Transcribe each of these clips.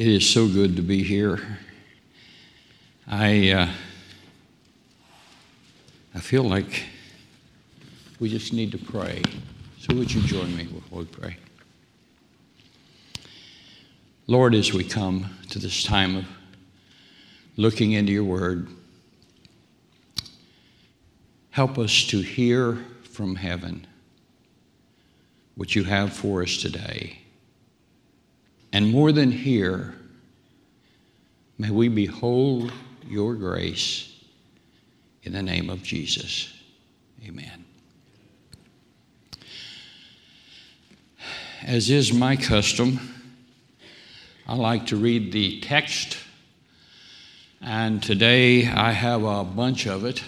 It is so good to be here. I, uh, I feel like we just need to pray. So, would you join me before we pray? Lord, as we come to this time of looking into your word, help us to hear from heaven what you have for us today. And more than hear, may we behold your grace in the name of Jesus. Amen. As is my custom, I like to read the text, and today I have a bunch of it.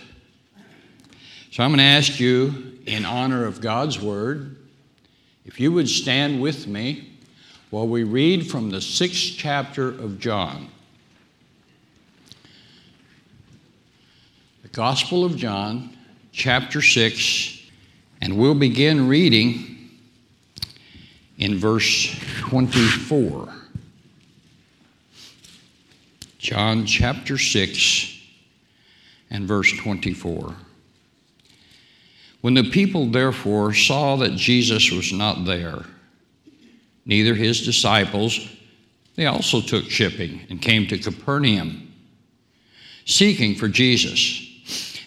So I'm going to ask you, in honor of God's Word, if you would stand with me while we read from the sixth chapter of John. The Gospel of John, chapter 6, and we'll begin reading in verse 24. John chapter 6 and verse 24. When the people therefore saw that Jesus was not there, neither his disciples, they also took shipping and came to Capernaum, seeking for Jesus.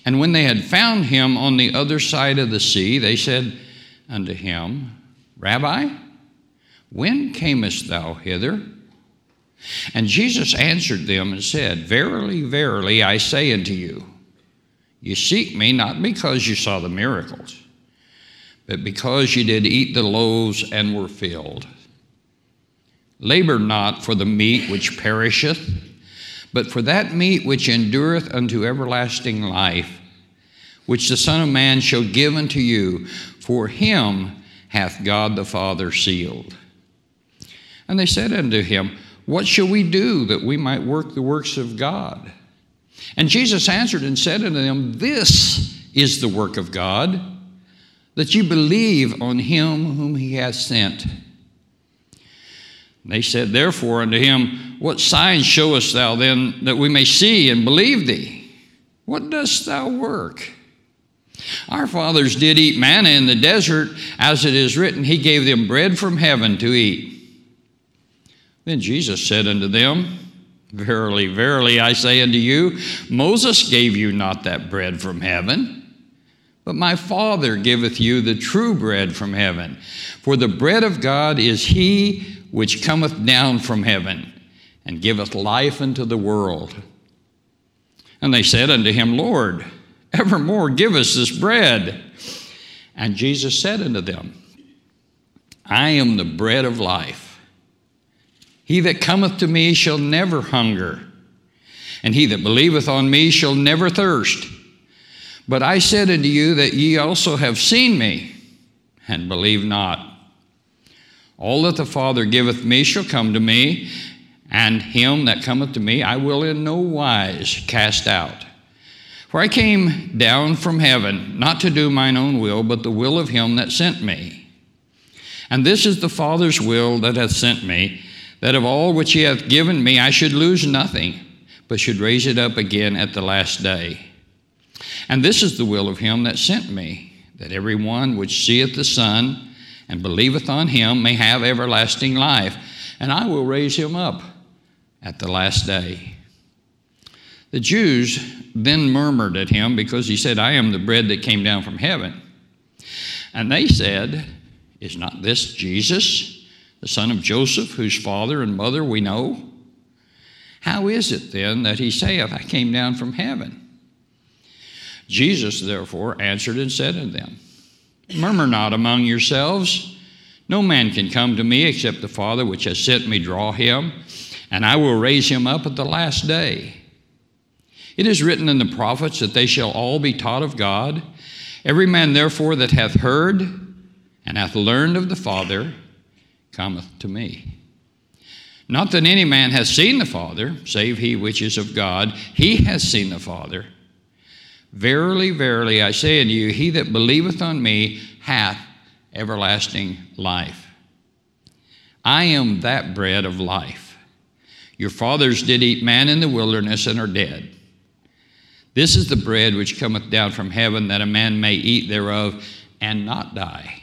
And when they had found him on the other side of the sea, they said unto him, Rabbi, when camest thou hither? And Jesus answered them and said, Verily, verily, I say unto you, you seek me not because you saw the miracles, but because you did eat the loaves and were filled. Labor not for the meat which perisheth, but for that meat which endureth unto everlasting life, which the Son of Man shall give unto you, for him hath God the Father sealed. And they said unto him, What shall we do that we might work the works of God? And Jesus answered and said unto them, This is the work of God, that you believe on him whom he hath sent. They said, Therefore, unto him, What signs showest thou then that we may see and believe thee? What dost thou work? Our fathers did eat manna in the desert, as it is written, He gave them bread from heaven to eat. Then Jesus said unto them, Verily, verily, I say unto you, Moses gave you not that bread from heaven. But my Father giveth you the true bread from heaven. For the bread of God is he which cometh down from heaven and giveth life unto the world. And they said unto him, Lord, evermore give us this bread. And Jesus said unto them, I am the bread of life. He that cometh to me shall never hunger, and he that believeth on me shall never thirst. But I said unto you that ye also have seen me, and believe not. All that the Father giveth me shall come to me, and him that cometh to me I will in no wise cast out. For I came down from heaven, not to do mine own will, but the will of him that sent me. And this is the Father's will that hath sent me, that of all which he hath given me I should lose nothing, but should raise it up again at the last day. And this is the will of him that sent me, that every one which seeth the Son, and believeth on him may have everlasting life, and I will raise him up at the last day. The Jews then murmured at him because he said, I am the bread that came down from heaven. And they said, Is not this Jesus, the son of Joseph, whose father and mother we know? How is it then that he saith, I came down from heaven? Jesus therefore answered and said unto them, Murmur not among yourselves. No man can come to me except the Father which has sent me draw him, and I will raise him up at the last day. It is written in the prophets that they shall all be taught of God. Every man therefore that hath heard and hath learned of the Father cometh to me. Not that any man hath seen the Father, save he which is of God. He hath seen the Father. Verily, verily, I say unto you, he that believeth on me hath everlasting life. I am that bread of life. Your fathers did eat man in the wilderness and are dead. This is the bread which cometh down from heaven, that a man may eat thereof and not die.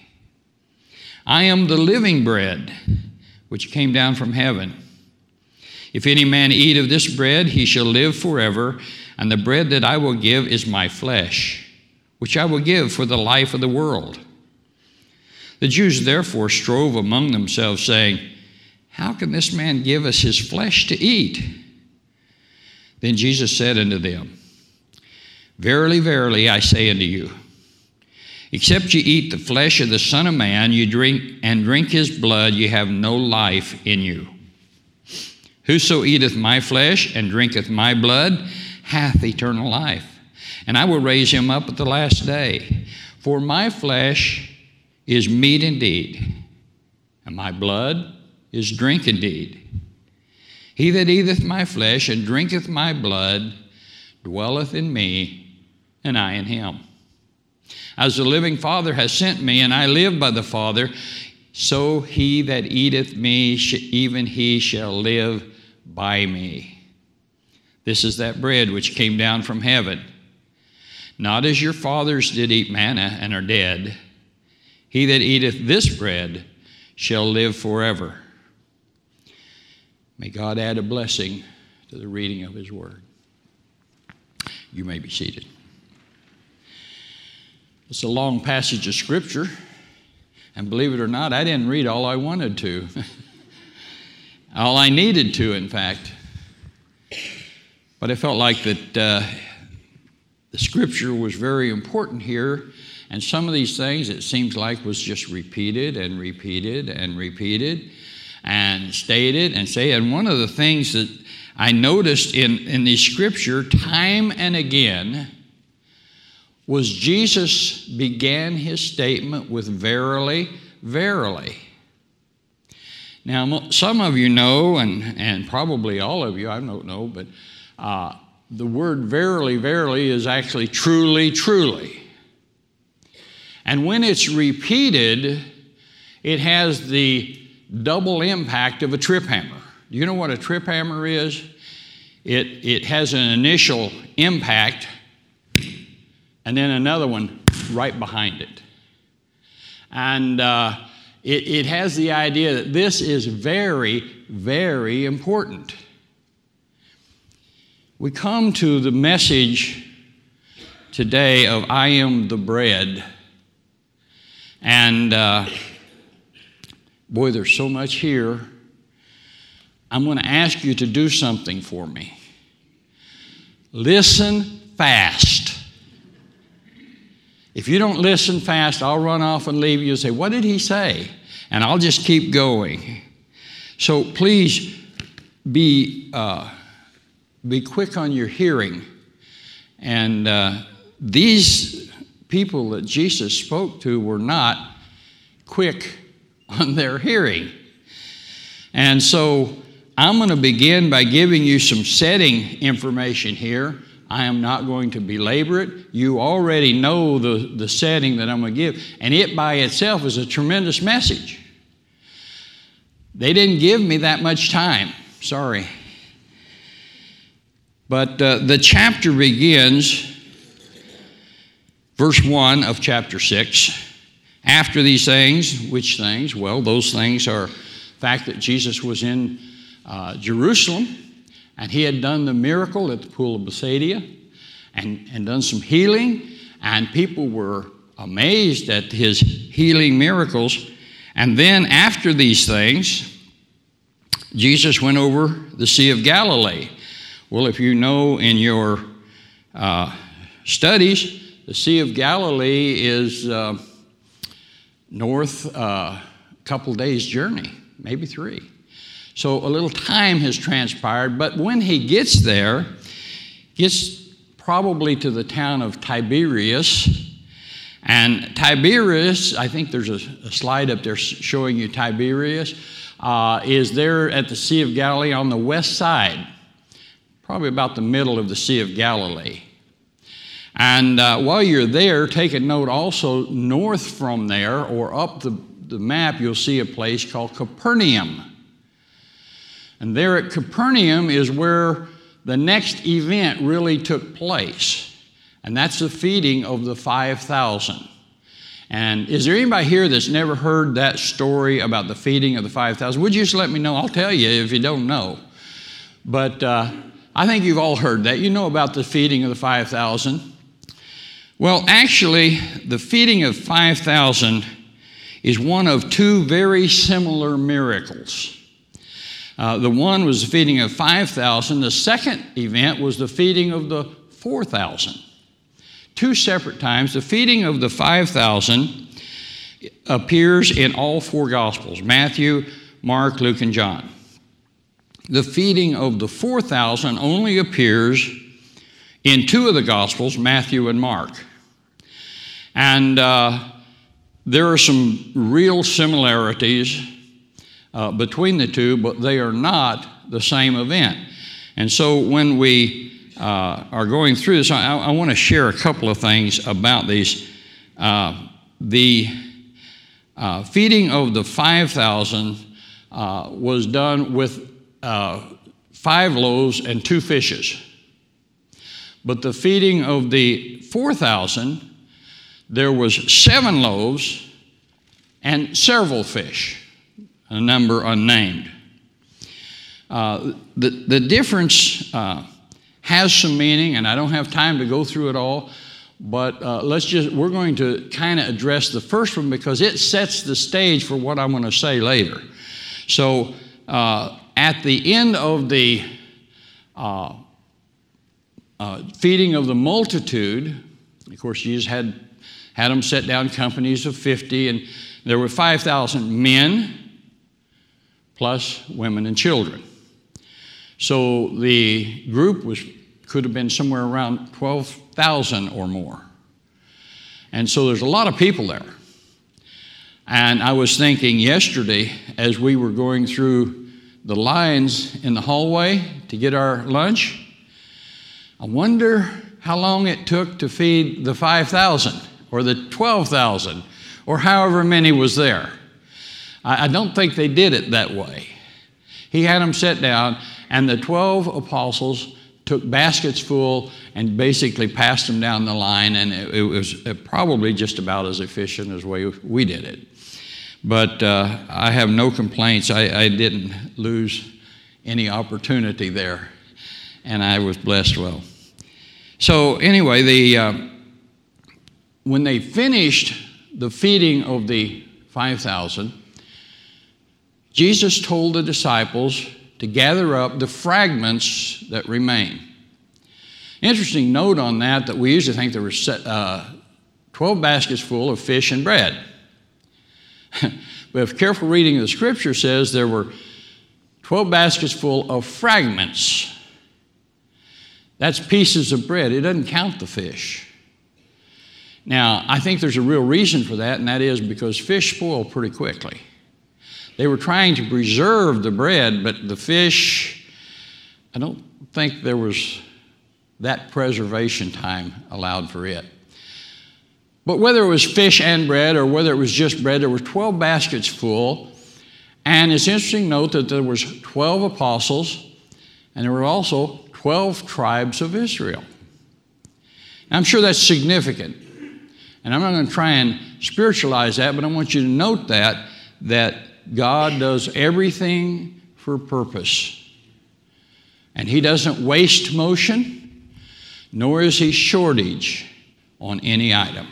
I am the living bread which came down from heaven. If any man eat of this bread, he shall live forever, and the bread that I will give is my flesh, which I will give for the life of the world. The Jews therefore strove among themselves, saying, How can this man give us his flesh to eat? Then Jesus said unto them, Verily, verily, I say unto you, except ye eat the flesh of the Son of Man, you drink and drink his blood, you have no life in you. Whoso eateth my flesh and drinketh my blood hath eternal life, and I will raise him up at the last day. For my flesh is meat indeed, and my blood is drink indeed. He that eateth my flesh and drinketh my blood dwelleth in me, and I in him. As the living Father has sent me, and I live by the Father, so he that eateth me, even he shall live by me. This is that bread which came down from heaven. Not as your fathers did eat manna and are dead. He that eateth this bread shall live forever. May God add a blessing to the reading of his word. You may be seated. It's a long passage of scripture, and believe it or not, I didn't read all I wanted to. all I needed to, in fact. But I felt like that uh, the scripture was very important here, and some of these things it seems like was just repeated and repeated and repeated and stated and say. And one of the things that I noticed in, in the scripture time and again was Jesus began his statement with verily, verily. Now, some of you know, and, and probably all of you, I don't know, but uh, the word verily, verily is actually truly, truly. And when it's repeated, it has the double impact of a trip hammer. Do you know what a trip hammer is? It, it has an initial impact and then another one right behind it. And uh, it, it has the idea that this is very, very important. We come to the message today of I am the bread. And uh, boy, there's so much here. I'm going to ask you to do something for me. Listen fast. If you don't listen fast, I'll run off and leave you and say, What did he say? And I'll just keep going. So please be, uh, be quick on your hearing. And uh, these people that Jesus spoke to were not quick on their hearing. And so I'm going to begin by giving you some setting information here I am not going to belabor it. You already know the, the setting that I'm going to give, and it by itself is a tremendous message. They didn't give me that much time. Sorry. But uh, the chapter begins, verse 1 of chapter 6. After these things, which things? Well, those things are fact that Jesus was in uh, Jerusalem and he had done the miracle at the pool of Bethsaida and, and done some healing, and people were amazed at his healing miracles. And then, after these things, Jesus went over the Sea of Galilee. Well, if you know in your uh, studies, the Sea of Galilee is uh, north a uh, couple days' journey, maybe three. So a little time has transpired, but when he gets there, gets probably to the town of Tiberias. And Tiberias, I think there's a, a slide up there showing you Tiberias, uh, is there at the Sea of Galilee on the west side, probably about the middle of the Sea of Galilee. And uh, while you're there, take a note also north from there or up the, the map, you'll see a place called Capernaum. And there at Capernaum is where the next event really took place, and that's the feeding of the 5,000. And is there anybody here that's never heard that story about the feeding of the 5,000? Would you just let me know? I'll tell you if you don't know. But uh, I think you've all heard that. You know about the feeding of the 5,000. Well, actually, the feeding of 5,000 is one of two very similar miracles. Uh, the one was the feeding of 5,000. The second event was the feeding of the 4,000. Two separate times. The feeding of the 5,000 appears in all four Gospels Matthew, Mark, Luke, and John. The feeding of the 4,000 only appears in two of the Gospels, Matthew and Mark. And uh, there are some real similarities uh, between the two, but they are not the same event. And so when we uh, are going through this, I, I want to share a couple of things about these. Uh, the uh, feeding of the 5,000 uh, was done with uh, five loaves and two fishes. But the feeding of the 4,000, there was seven loaves and several fish a number unnamed. Uh, the, the difference uh, has some meaning, and I don't have time to go through it all, but uh, let's just, we're going to kind of address the first one because it sets the stage for what I'm going to say later. So, uh, at the end of the uh, uh, feeding of the multitude, of course, Jesus had, had them set down companies of 50, and there were 5,000 men plus women and children. So the group was, could have been somewhere around 12,000 or more. And so there's a lot of people there. And I was thinking yesterday as we were going through the lines in the hallway to get our lunch, I wonder how long it took to feed the 5,000 or the 12,000 or however many was there. I, I don't think they did it that way. He had them sit down, and the 12 apostles took baskets full and basically passed them down the line, and it, it was probably just about as efficient as way we did it. But uh, I have no complaints. I, I, didn't lose any opportunity there, and I was blessed well. So anyway, the uh, when they finished the feeding of the 5,000, Jesus told the disciples to gather up the fragments that remain. Interesting note on that that we usually think there were uh, 12 baskets full of fish and bread. But if careful reading of the scripture says there were 12 baskets full of fragments. That's pieces of bread. It doesn't count the fish. Now, I think there's a real reason for that, and that is because fish spoil pretty quickly. They were trying to preserve the bread, but the fish, I don't think there was that preservation time allowed for it. But whether it was fish and bread or whether it was just bread, there were 12 baskets full. And it's interesting to note that there was 12 apostles and there were also 12 tribes of Israel. I'm sure that's significant. And I'm not going to try and spiritualize that, but I want you to note that that God does everything for purpose. And He doesn't waste motion, nor is He shortage on any item.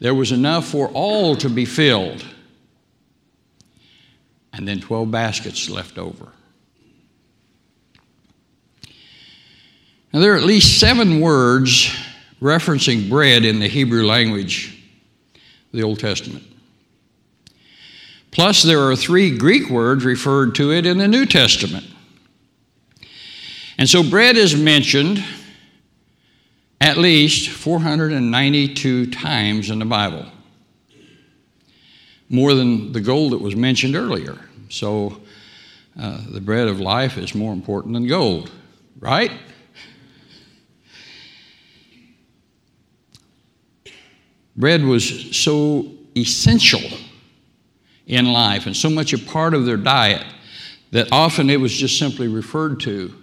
There was enough for all to be filled, and then 12 baskets left over. Now, there are at least seven words referencing bread in the Hebrew language, the Old Testament. Plus, there are three Greek words referred to it in the New Testament. And so, bread is mentioned at least 492 times in the Bible, more than the gold that was mentioned earlier. So, uh, the bread of life is more important than gold, right? Bread was so essential in life and so much a part of their diet that often it was just simply referred to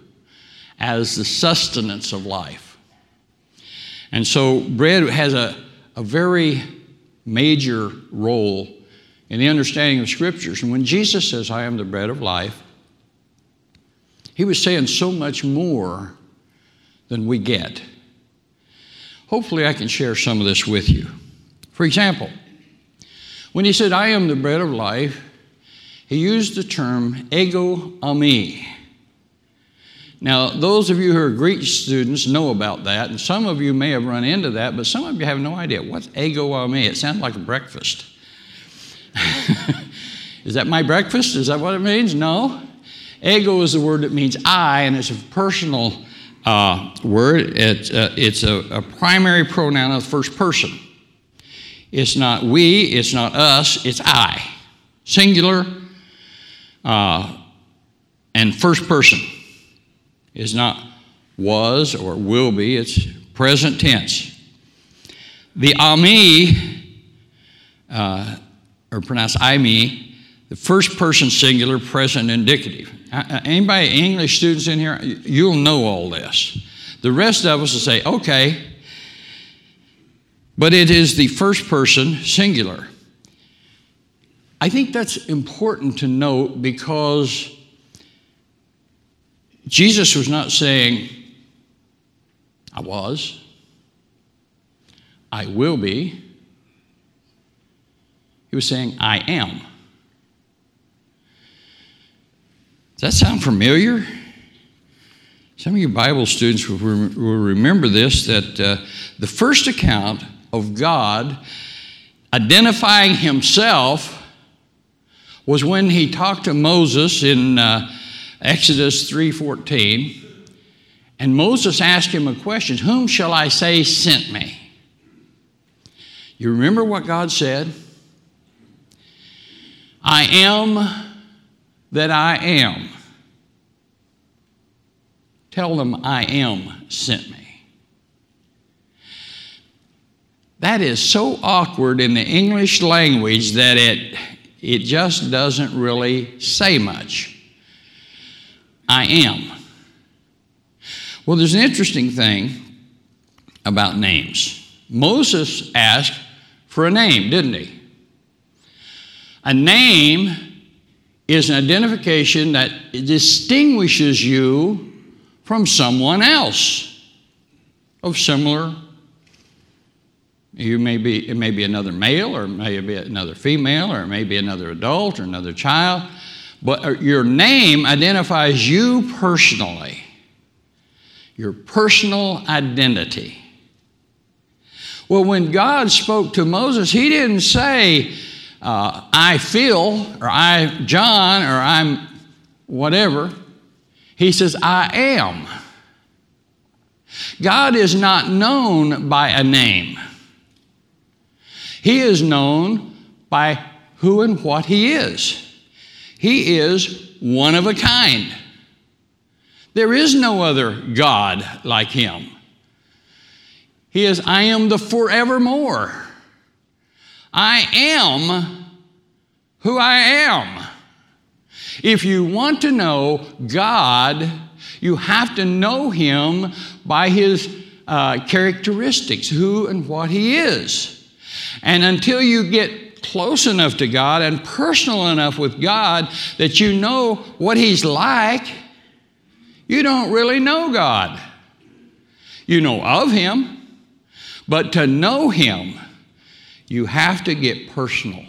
as the sustenance of life. And so bread has a, a very major role in the understanding of scriptures. And when Jesus says, I am the bread of life, he was saying so much more than we get. Hopefully, I can share some of this with you. For example, when he said, I am the bread of life, he used the term ego eimi. Now, those of you who are Greek students know about that, and some of you may have run into that, but some of you have no idea. What's ego eimi? It sounds like a breakfast. is that my breakfast? Is that what it means? No. Ego is the word that means I, and it's a personal uh, word. It's, uh, it's a, a, primary pronoun of the first person. It's not we, it's not us, it's I. Singular uh, and first person is not was or will be, it's present tense. The ami, uh, or pronounced I me, the first person singular, present indicative. Uh, uh, anybody, English students in here, you'll know all this. The rest of us will say, okay, but it is the first person singular. I think that's important to note because Jesus was not saying, I was, I will be. He was saying, I am. Does that sound familiar? Some of you Bible students will, remember this that uh, the first account of God identifying himself was when he talked to Moses in uh, Exodus 3:14 and Moses asked him a question, "Whom shall I say sent me?" You remember what God said? I am that I am. Tell them I am sent me. That is so awkward in the English language that it, it just doesn't really say much. I am. Well, there's an interesting thing about names. Moses asked for a name, didn't he? A name is an identification that distinguishes you from someone else of similar you may be, it may be another male, or it may be another female, or it may be another adult, or another child. But uh, your name identifies you personally, your personal identity. Well, when God spoke to Moses, He didn't say, uh, I feel, or I, John, or I'm whatever. He says, I am. God is not known by a name. He is known by who and what he is. He is one of a kind. There is no other God like him. He is, I am the forevermore. I am who I am. If you want to know God, you have to know Him by His uh, characteristics, who and what He is. And until you get close enough to God and personal enough with God that you know what He's like, you don't really know God. You know of Him, but to know Him, you have to get personal.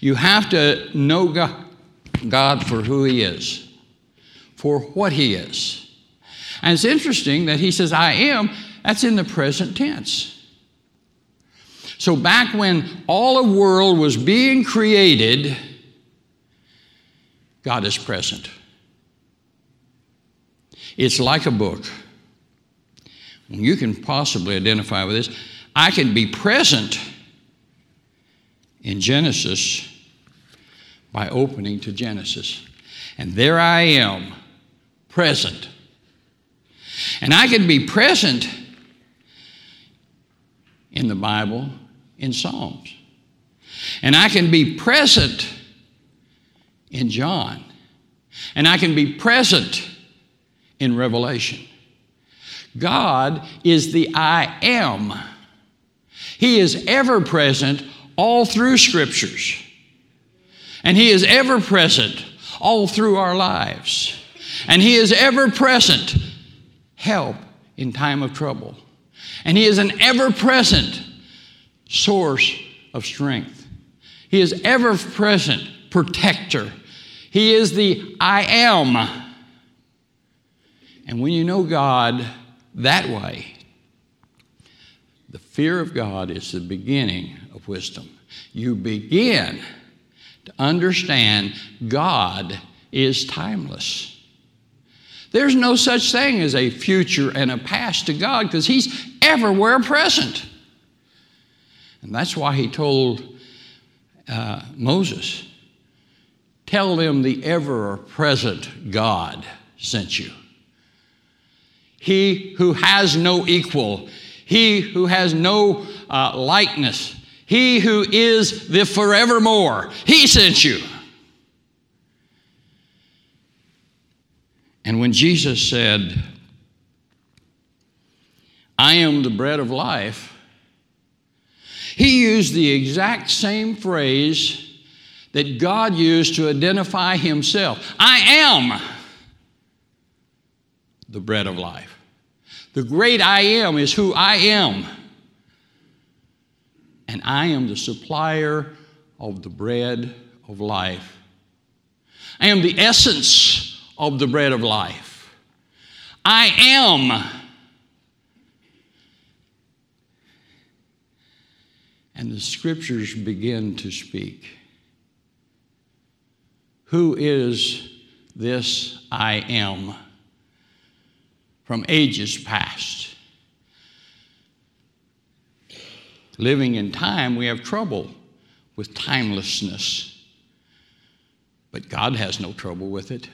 You have to know God for who He is, for what He is. And it's interesting that He says, I am, that's in the present tense. So, back when all the world was being created, God is present. It's like a book. You can possibly identify with this. I can be present in Genesis by opening to Genesis. And there I am, present. And I can be present in the Bible in Psalms. And I can be present in John. and I can be present in revelation. God is the I am. He is ever present all through scriptures. And He is ever present all through our lives. And He is ever present help in time of trouble. And He is an ever present source of strength. He is ever present protector. He is the I am. And when you know God that way, the fear of God is the beginning of wisdom. You begin to understand God is timeless. There's no such thing as a future and a past to God because He's everywhere present. And that's why He told uh, Moses, Tell them the ever present God sent you. He who has no equal, he who has no uh, likeness, he who is the forevermore, he sent you. And when Jesus said, I am the bread of life, he used the exact same phrase that God used to identify himself I am the bread of life. The great I am is who I am. And I am the supplier of the bread of life. I am the essence of the bread of life. I am. And the scriptures begin to speak. Who is this I am from ages past? Living in time, we have trouble with timelessness. But God has no trouble with it.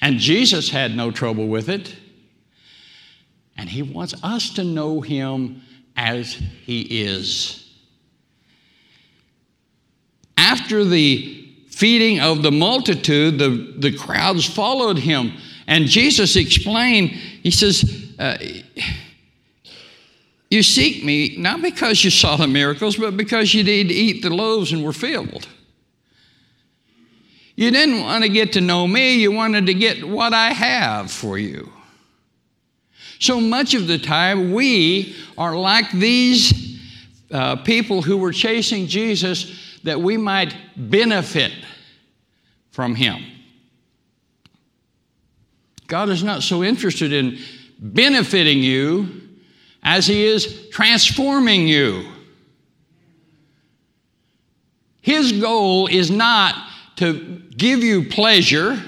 And Jesus had no trouble with it. And He wants us to know Him as He is. After the feeding of the multitude, the, the crowds followed him. And Jesus explained, He says, uh, You seek me not because you saw the miracles, but because you did eat the loaves and were filled. You didn't want to get to know me, you wanted to get what I have for you. So much of the time, we are like these uh, people who were chasing Jesus that we might benefit from Him. God is not so interested in benefiting you as He is transforming you. His goal is not to give you pleasure.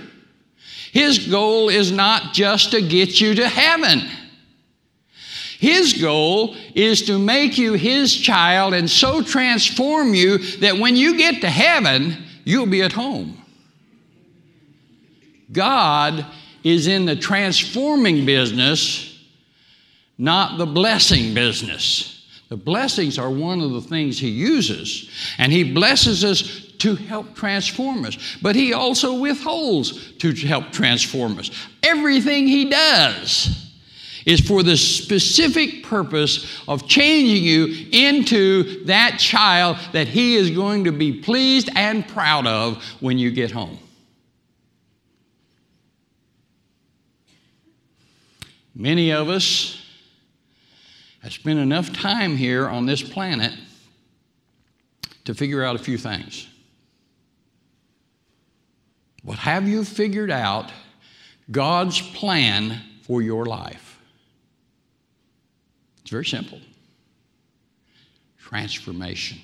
His goal is not just to get you to heaven. His goal is to make you His child and so transform you that when you get to heaven, you'll be at home. God is in the transforming business, not the blessing business. The blessings are one of the things He uses, and He blesses us to help transform us, but He also withholds to help transform us. Everything He does is for the specific purpose of changing you into that child that He is going to be pleased and proud of when you get home. Many of us have spent enough time here on this planet to figure out a few things. But have you figured out God's plan for your life? It's very simple transformation.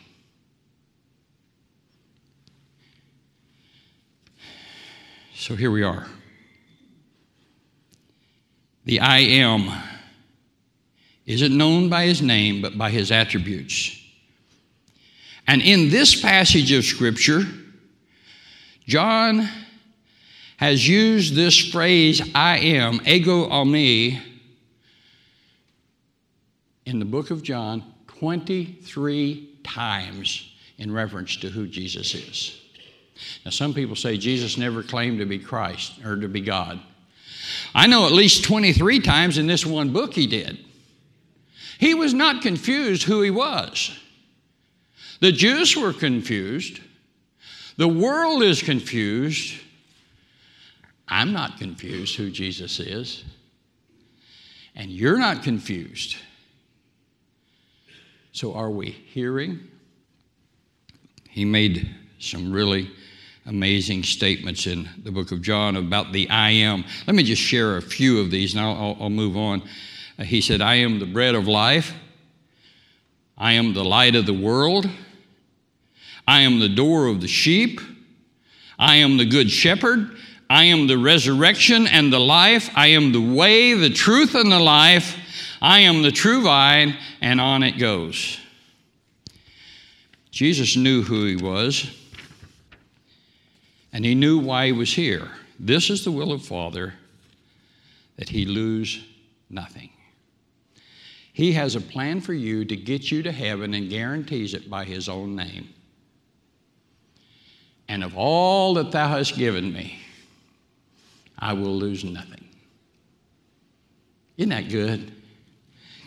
So here we are. The I am isn't known by his name, but by his attributes. And in this passage of Scripture, John has used this phrase, I am, ego eimi, in the book of John 23 times in reference to who Jesus is. Now, some people say Jesus never claimed to be Christ or to be God. I know at least 23 times in this one book he did. He was not confused who he was. The Jews were confused. The world is confused. I'm not confused who Jesus is. And you're not confused. So, are we hearing? He made some really amazing statements in the book of John about the I am. Let me just share a few of these and I'll, I'll, move on. Uh, he said, I am the bread of life. I am the light of the world. I am the door of the sheep. I am the good shepherd. I am the resurrection and the life. I am the way, the truth, and the life. I am the true vine, and on it goes. Jesus knew who he was, and he knew why he was here. This is the will of Father that he lose nothing. He has a plan for you to get you to heaven and guarantees it by his own name. And of all that thou hast given me, I will lose nothing. Isn't that good?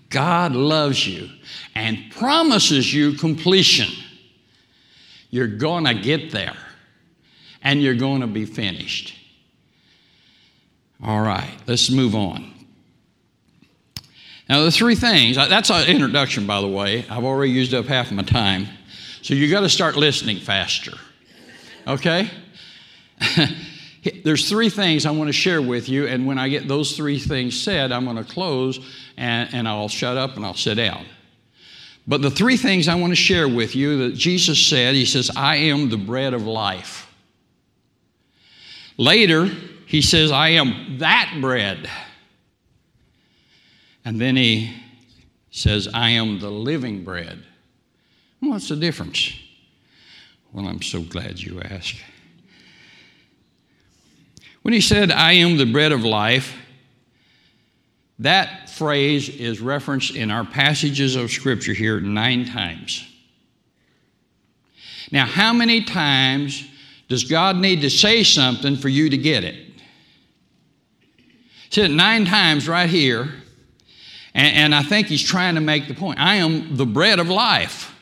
God loves you and promises you completion. You're going to get there and you're going to be finished. All right, let's move on. Now, the three things uh, that's an introduction, by the way. I've already used up half of my time. So you got to start listening faster. Okay? There's three things I want to share with you, and when I get those three things said, I'm going to close and, and I'll shut up and I'll sit down. But the three things I want to share with you that Jesus said, He says, I am the bread of life. Later, He says, I am that bread. And then He says, I am the living bread. what's the difference? Well, I'm so glad you asked. When he said, I am the bread of life, that phrase is referenced in our passages of Scripture here nine times. Now, how many times does God need to say something for you to get it? He said nine times right here, and, and I think he's trying to make the point I am the bread of life.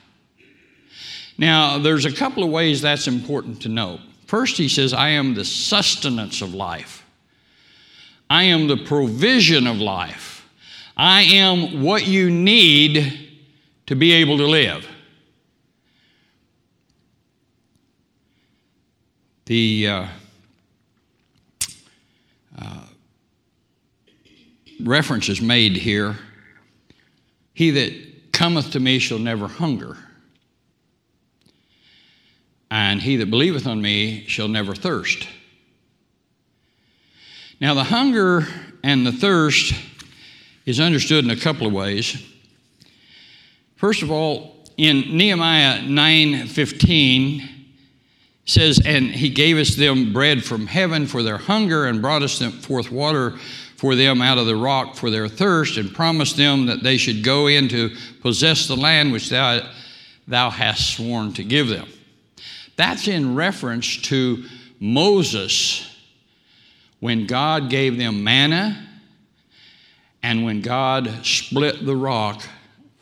Now, there's a couple of ways that's important to know. First, he says, I am the sustenance of life. I am the provision of life. I am what you need to be able to live. The uh, uh, reference is made here He that cometh to me shall never hunger and he that believeth on me shall never thirst. Now, the hunger and the thirst is understood in a couple of ways. First of all, in Nehemiah 9:15 says, "And he gave us them bread from heaven for their hunger, and brought us forth water for them out of the rock for their thirst, and promised them that they should go in to possess the land which thou, thou hast sworn to give them." That's in reference to Moses when God gave them manna and when God split the rock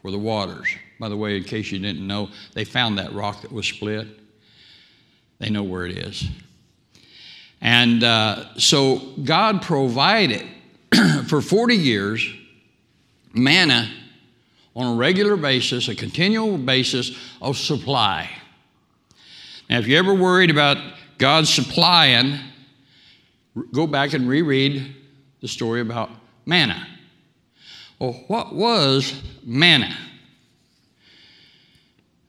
for the waters. By the way, in case you didn't know, they found that rock that was split. They know where it is. And uh, so God provided for 40 years manna on a regular basis, a continual basis of supply. Now, if you're ever worried about God supplying, go back and reread the story about manna. Well, what was manna?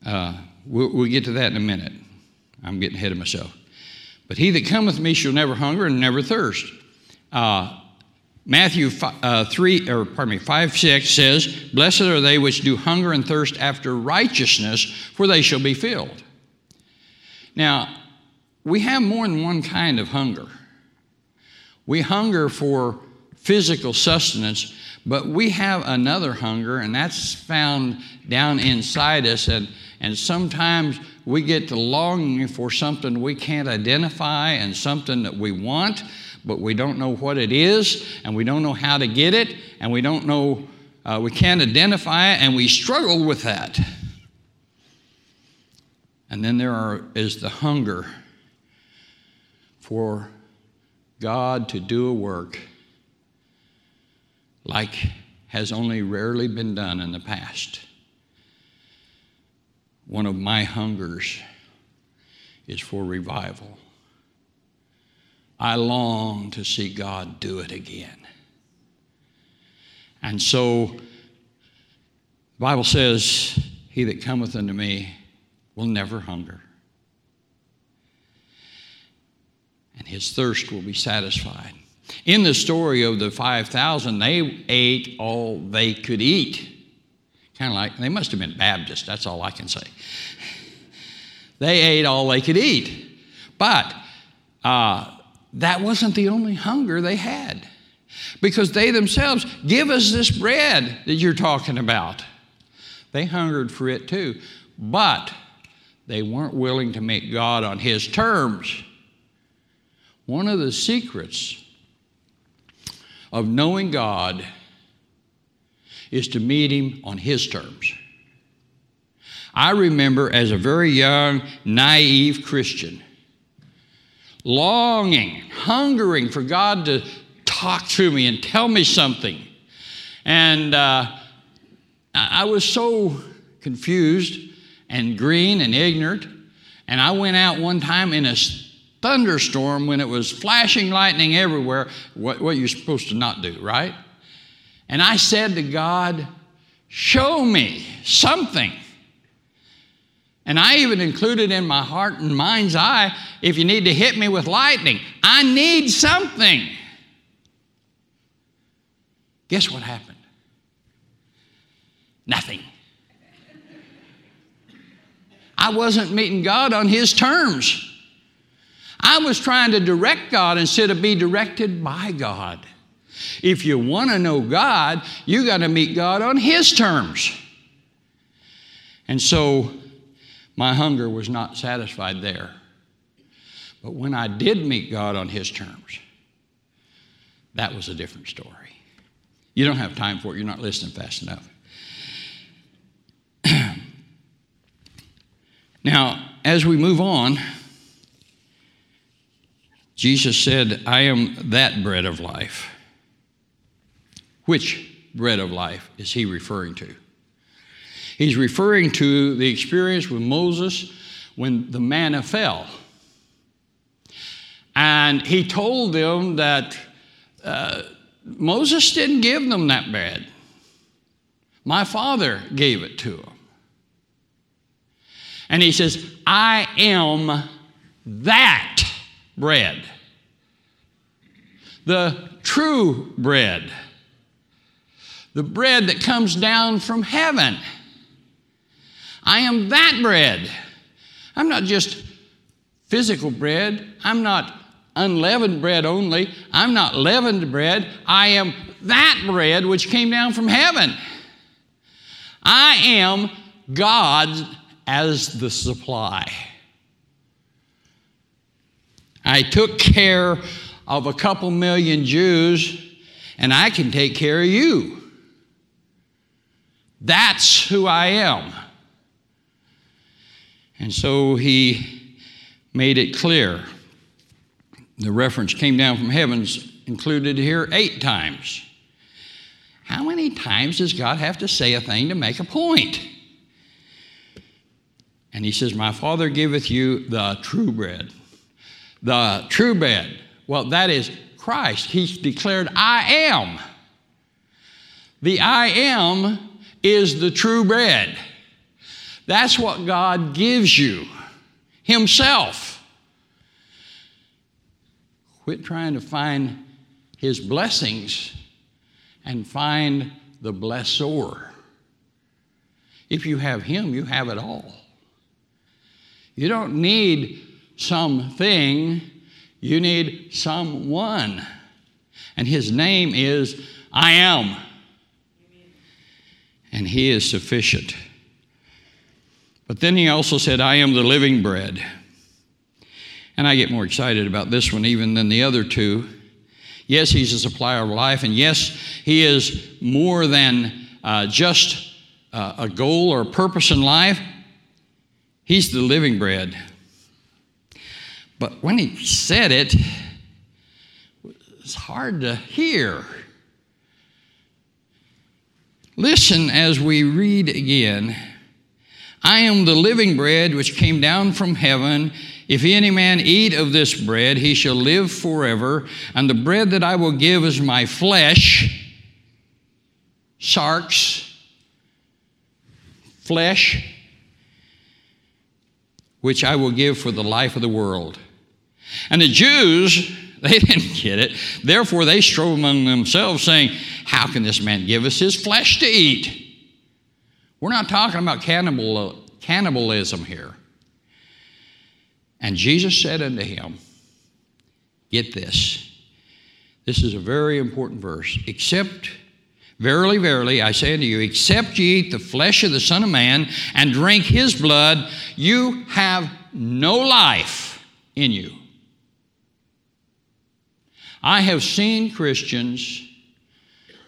Uh, we'll, we'll, get to that in a minute. I'm getting ahead of myself. But he that cometh to me shall never hunger and never thirst. Uh, Matthew 5, uh, 3, or pardon me, 5, 6 says, Blessed are they which do hunger and thirst after righteousness, for they shall be filled. Now, we have more than one kind of hunger. We hunger for physical sustenance, but we have another hunger, and that's found down inside us. And, and sometimes we get to longing for something we can't identify and something that we want, but we don't know what it is, and we don't know how to get it, and we don't know, uh, we can't identify it, and we struggle with that. And then there are, is the hunger for God to do a work like has only rarely been done in the past. One of my hungers is for revival. I long to see God do it again. And so, the Bible says, He that cometh unto me will never hunger, and his thirst will be satisfied. In the story of the 5,000, they ate all they could eat. Kind of like, they must have been Baptist, that's all I can say. They ate all they could eat. But uh, that wasn't the only hunger they had. Because they themselves, give us this bread that you're talking about. They hungered for it too. But they weren't willing to meet God on His terms. One of the secrets of knowing God is to meet Him on His terms. I remember as a very young, naive Christian, longing, hungering for God to talk to me and tell me something. And uh, I was so confused and green and ignorant. And I went out one time in a thunderstorm when it was flashing lightning everywhere, what, what you're supposed to not do, right? And I said to God, Show me something. And I even included in my heart and mind's eye if you need to hit me with lightning, I need something. Guess what happened? Nothing. I wasn't meeting God on His terms. I was trying to direct God instead of be directed by God. If you want to know God, you got to meet God on His terms. And so my hunger was not satisfied there. But when I did meet God on His terms, that was a different story. You don't have time for it, you're not listening fast enough. Now, as we move on, Jesus said, I am that bread of life. Which bread of life is he referring to? He's referring to the experience with Moses when the manna fell. And he told them that uh, Moses didn't give them that bread. My father gave it to them. And he says, I am that bread, the true bread, the bread that comes down from heaven. I am that bread. I'm not just physical bread. I'm not unleavened bread only. I'm not leavened bread. I am that bread which came down from heaven. I am God as the supply. I took care of a couple million Jews, and I can take care of you. That's who I am. And so he made it clear. The reference came down from heavens, included here eight times. How many times does God have to say a thing to make a point? And he says, My Father giveth you the true bread. The true bread. Well, that is Christ. He's declared, I am. The I am is the true bread. That's what God gives you Himself. Quit trying to find His blessings and find the blessor. If you have Him, you have it all. You don't need something, you need someone. And his name is I am. And he is sufficient. But then he also said, I am the living bread. And I get more excited about this one even than the other two. Yes, he's a supplier of life, and yes, he is more than uh, just uh, a goal or a purpose in life. He's the living bread. But when he said it, it's hard to hear. Listen as we read again. I am the living bread which came down from heaven. If any man eat of this bread, he shall live forever. And the bread that I will give is my flesh, sarx, flesh, which I will give for the life of the world. And the Jews, they didn't get it. Therefore, they strove among themselves, saying, How can this man give us his flesh to eat? We're not talking about cannibal, cannibalism here. And Jesus said unto him, Get this. This is a very important verse. Except, verily, verily, I say unto you, except ye eat the flesh of the Son of Man and drink his blood, you have no life in you. I have seen Christians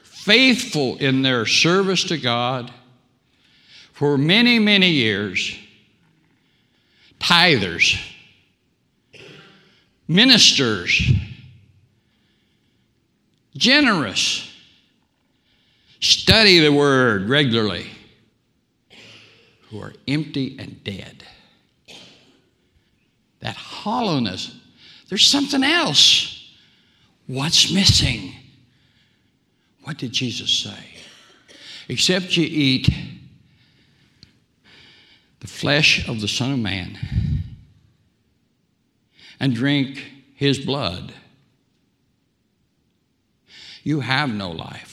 faithful in their service to God for many, many years, tithers, ministers, generous, study the Word regularly, who are empty and dead. That hollowness, there's something else. What's missing? What did Jesus say? Except you eat the flesh of the Son of Man and drink his blood, you have no life.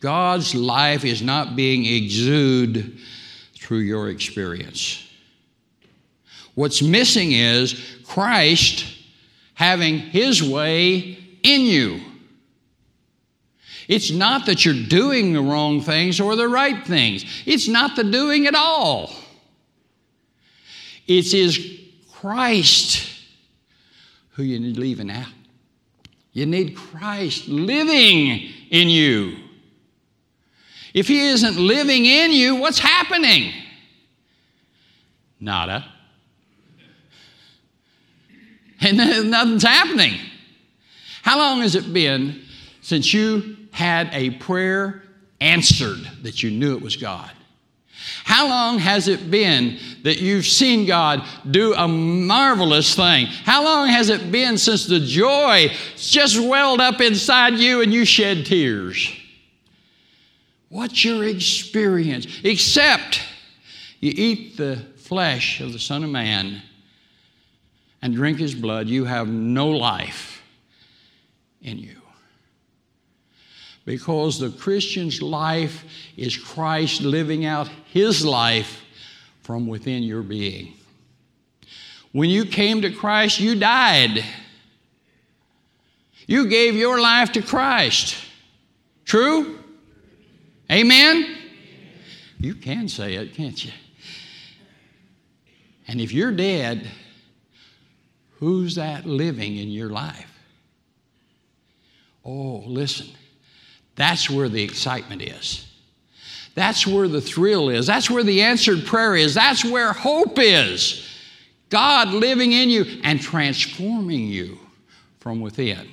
God's life is not being exuded through your experience. What's missing is Christ having his way in you. It's not that you're doing the wrong things or the right things. It's not the doing at all. It is Christ who you need leaving out. You need Christ living in you. If He isn't living in you, what's happening? Nada. And nothing's happening. How long has it been since you had a prayer answered that you knew it was God? How long has it been that you've seen God do a marvelous thing? How long has it been since the joy just welled up inside you and you shed tears? What's your experience? Except you eat the flesh of the Son of Man and drink his blood, you have no life in you. Because the Christian's life is Christ living out his life from within your being. When you came to Christ, you died. You gave your life to Christ. True? Amen? You can say it, can't you? And if you're dead, Who's that living in your life? Oh, listen. That's where the excitement is. That's where the thrill is. That's where the answered prayer is. That's where hope is. God living in you and transforming you from within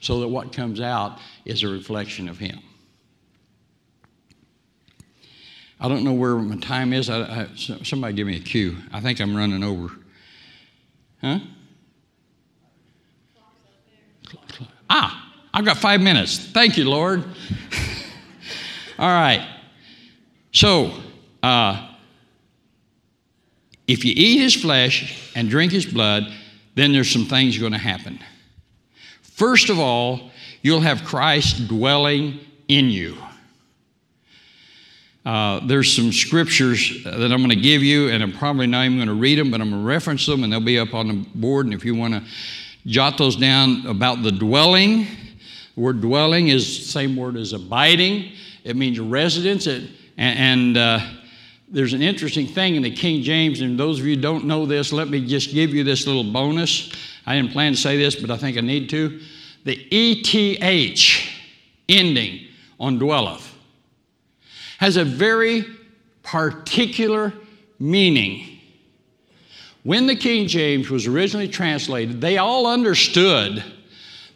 so that what comes out is a reflection of Him. I don't know where my time is. I, I, somebody give me a cue. I think I'm running over. Huh? Ah, I've got five minutes. Thank you, Lord. All right. So, uh, if you eat his flesh and drink his blood, then there's some things going to happen. First of all, you'll have Christ dwelling in you. Uh, there's some scriptures that I'm going to give you, and I'm probably not even going to read them, but I'm going to reference them, and they'll be up on the board. And if you want to jot those down about the dwelling, the word dwelling is the same word as abiding. It means residence. It, and, and uh, there's an interesting thing in the King James, and those of you don't know this, let me just give you this little bonus. I didn't plan to say this, but I think I need to. The ETH ending on dwelleth has a very particular meaning. When the King James was originally translated, they all understood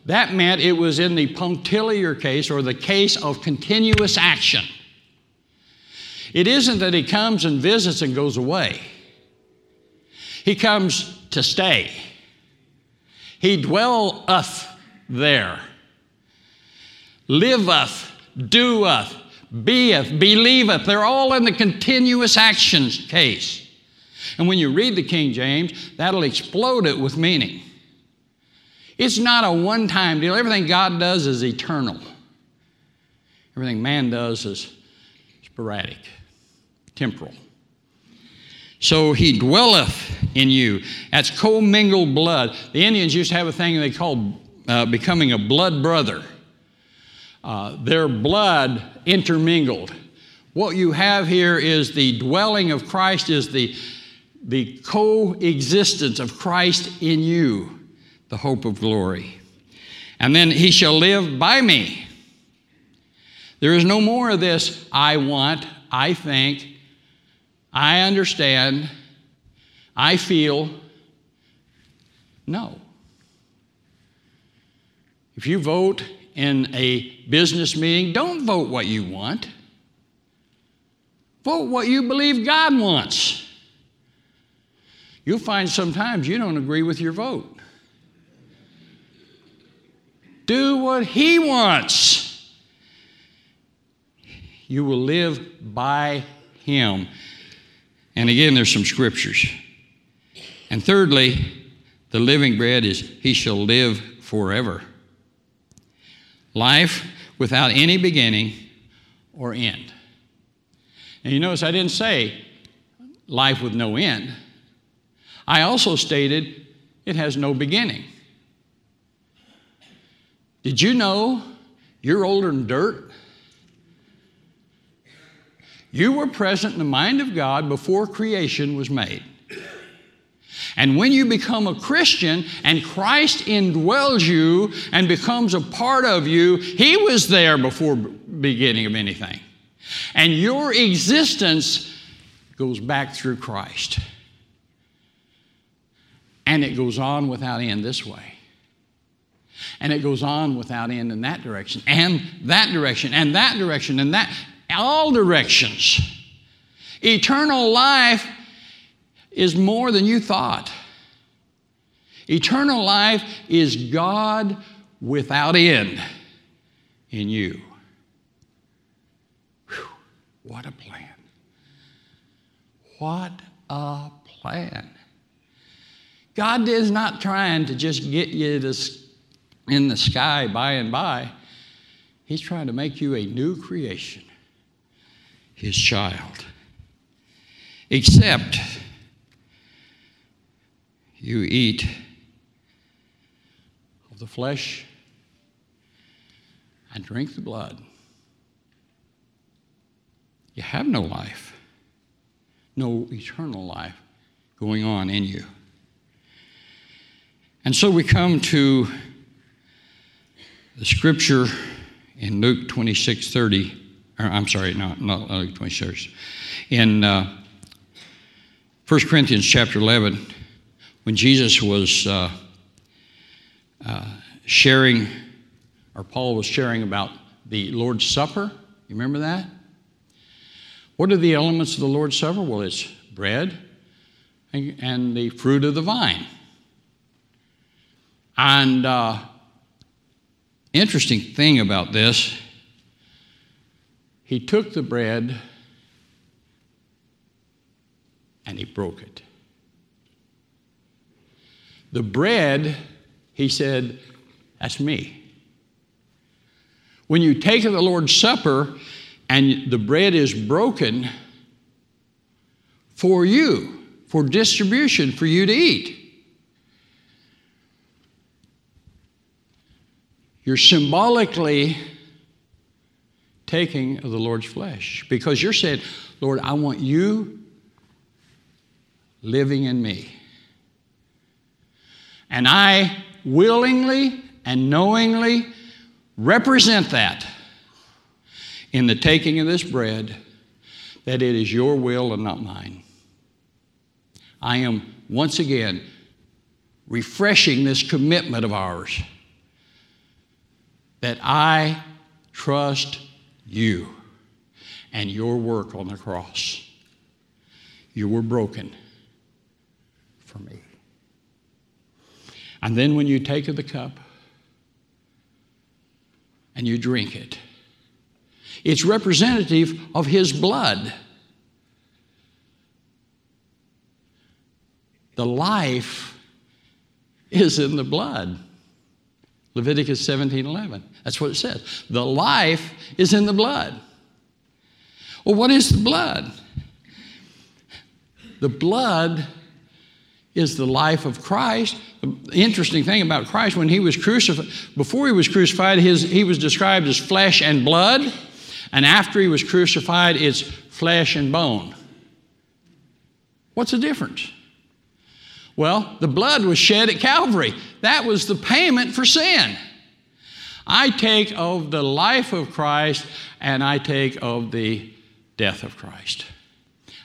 that meant it was in the punctiliar case or the case of continuous action. It isn't that he comes and visits and goes away, he comes to stay. He dwelleth there, liveth, doeth, beeth, believeth. They're all in the continuous actions case. And when you read the King James, that'll explode it with meaning. It's not a one time deal. Everything God does is eternal, everything man does is sporadic, temporal. So he dwelleth in you. That's commingled blood. The Indians used to have a thing they called uh, becoming a blood brother. Uh, their blood intermingled. What you have here is the dwelling of Christ, is the, the coexistence of Christ in you, the hope of glory. And then he shall live by me. There is no more of this, I want, I think, I understand, I feel. No. If you vote in a business meeting, don't vote what you want. Vote what you believe God wants. You'll find sometimes you don't agree with your vote. Do what He wants. You will live by Him. And again, there's some scriptures. And thirdly, the living bread is He shall live forever. Life without any beginning or end. And you notice I didn't say life with no end. I also stated it has no beginning. Did you know you're older than dirt? You were present in the mind of God before creation was made. And when you become a Christian and Christ indwells you and becomes a part of you, He was there before beginning of anything. And your existence goes back through Christ. And it goes on without end this way. And it goes on without end in that direction, and that direction, and that direction, and that, all directions. Eternal life is more than you thought. Eternal life is God without end in you. Whew, what a plan. What a plan. God is not trying to just get you this in the sky by and by. He's trying to make you a new creation, his child. Except you eat of the flesh and drink the blood. You have no life, no eternal life going on in you. And so we come to the scripture in Luke 26 30. Or, I'm sorry, not, not Luke 26. In uh, 1 Corinthians chapter 11, when Jesus was uh, uh, sharing, or Paul was sharing about the Lord's Supper, you remember that? What are the elements of the Lord's Supper? Well, it's bread and, and the fruit of the vine. And uh, interesting thing about this, he took the bread and he broke it. The bread, he said, that's me. When you take the Lord's Supper and the bread is broken for you, for distribution, for you to eat, you're symbolically taking of the Lord's flesh because you're saying, Lord, I want you living in me. And I willingly and knowingly represent that in the taking of this bread, that it is your will and not mine. I am once again refreshing this commitment of ours that I trust you and your work on the cross. You were broken for me. And then when you take of the cup and you drink it, it's representative of his blood. The life is in the blood. Leviticus 17 11. That's what it says. The life is in the blood. Well, what is the blood? The blood is the life of Christ. Interesting thing about Christ, when he was crucified, before he was crucified, his, he was described as flesh and blood, and after he was crucified, it's flesh and bone. What's the difference? Well, the blood was shed at Calvary. That was the payment for sin. I take of the life of Christ and I take of the death of Christ.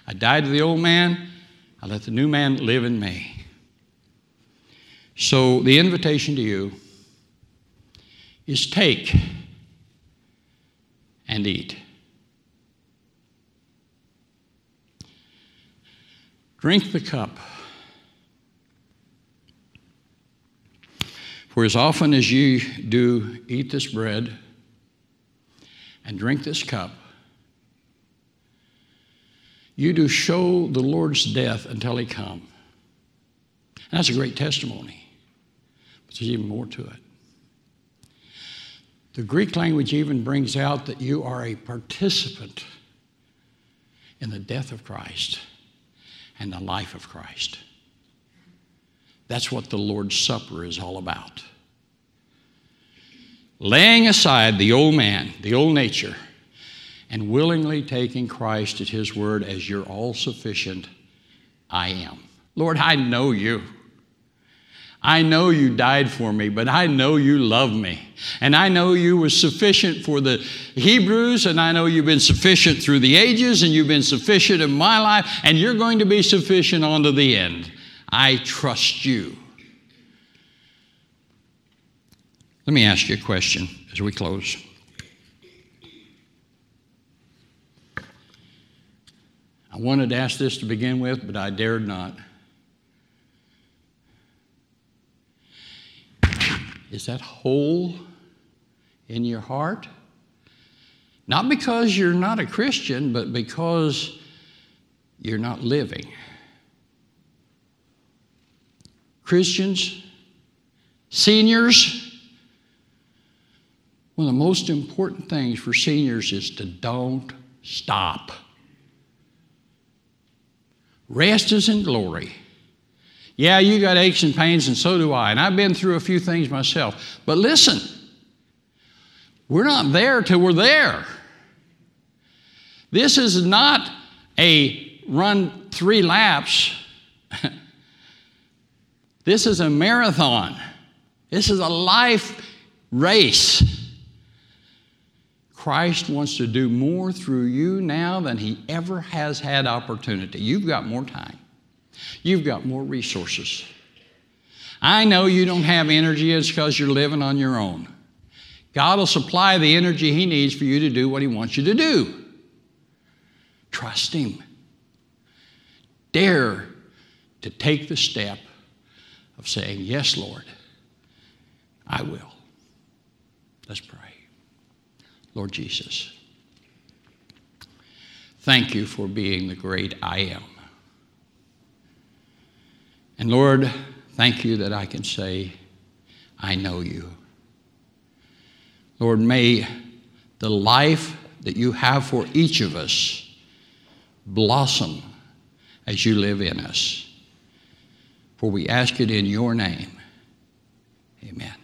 I died to the old man, I let the new man live in me. So the invitation to you is take and eat. Drink the cup. For as often as ye do eat this bread and drink this cup, you do show the Lord's death until he come. And that's a great testimony. There's even more to it. The Greek language even brings out that you are a participant in the death of Christ and the life of Christ. That's what the Lord's Supper is all about. Laying aside the old man, the old nature, and willingly taking Christ at His word as your all sufficient I am. Lord, I know you. I know you died for me, but I know you love me. And I know you were sufficient for the Hebrews, and I know you've been sufficient through the ages, and you've been sufficient in my life, and you're going to be sufficient unto the end. I trust you. Let me ask you a question as we close. I wanted to ask this to begin with, but I dared not. Is that hole in your heart? Not because you're not a Christian, but because you're not living. Christians, seniors, one of the most important things for seniors is to don't stop. Rest is in glory. Yeah, you got aches and pains, and so do I. And I've been through a few things myself. But listen, we're not there till we're there. This is not a run three laps This is a marathon. This is a life race. Christ wants to do more through you now than he ever has had opportunity. You've got more time. You've got more resources. I know you don't have energy, it's because you're living on your own. God will supply the energy He needs for you to do what He wants you to do. Trust Him. Dare to take the step of saying, Yes, Lord, I will. Let's pray. Lord Jesus, thank you for being the great I am. And Lord, thank you that I can say, I know you. Lord, may the life that you have for each of us blossom as you live in us. For we ask it in your name. Amen.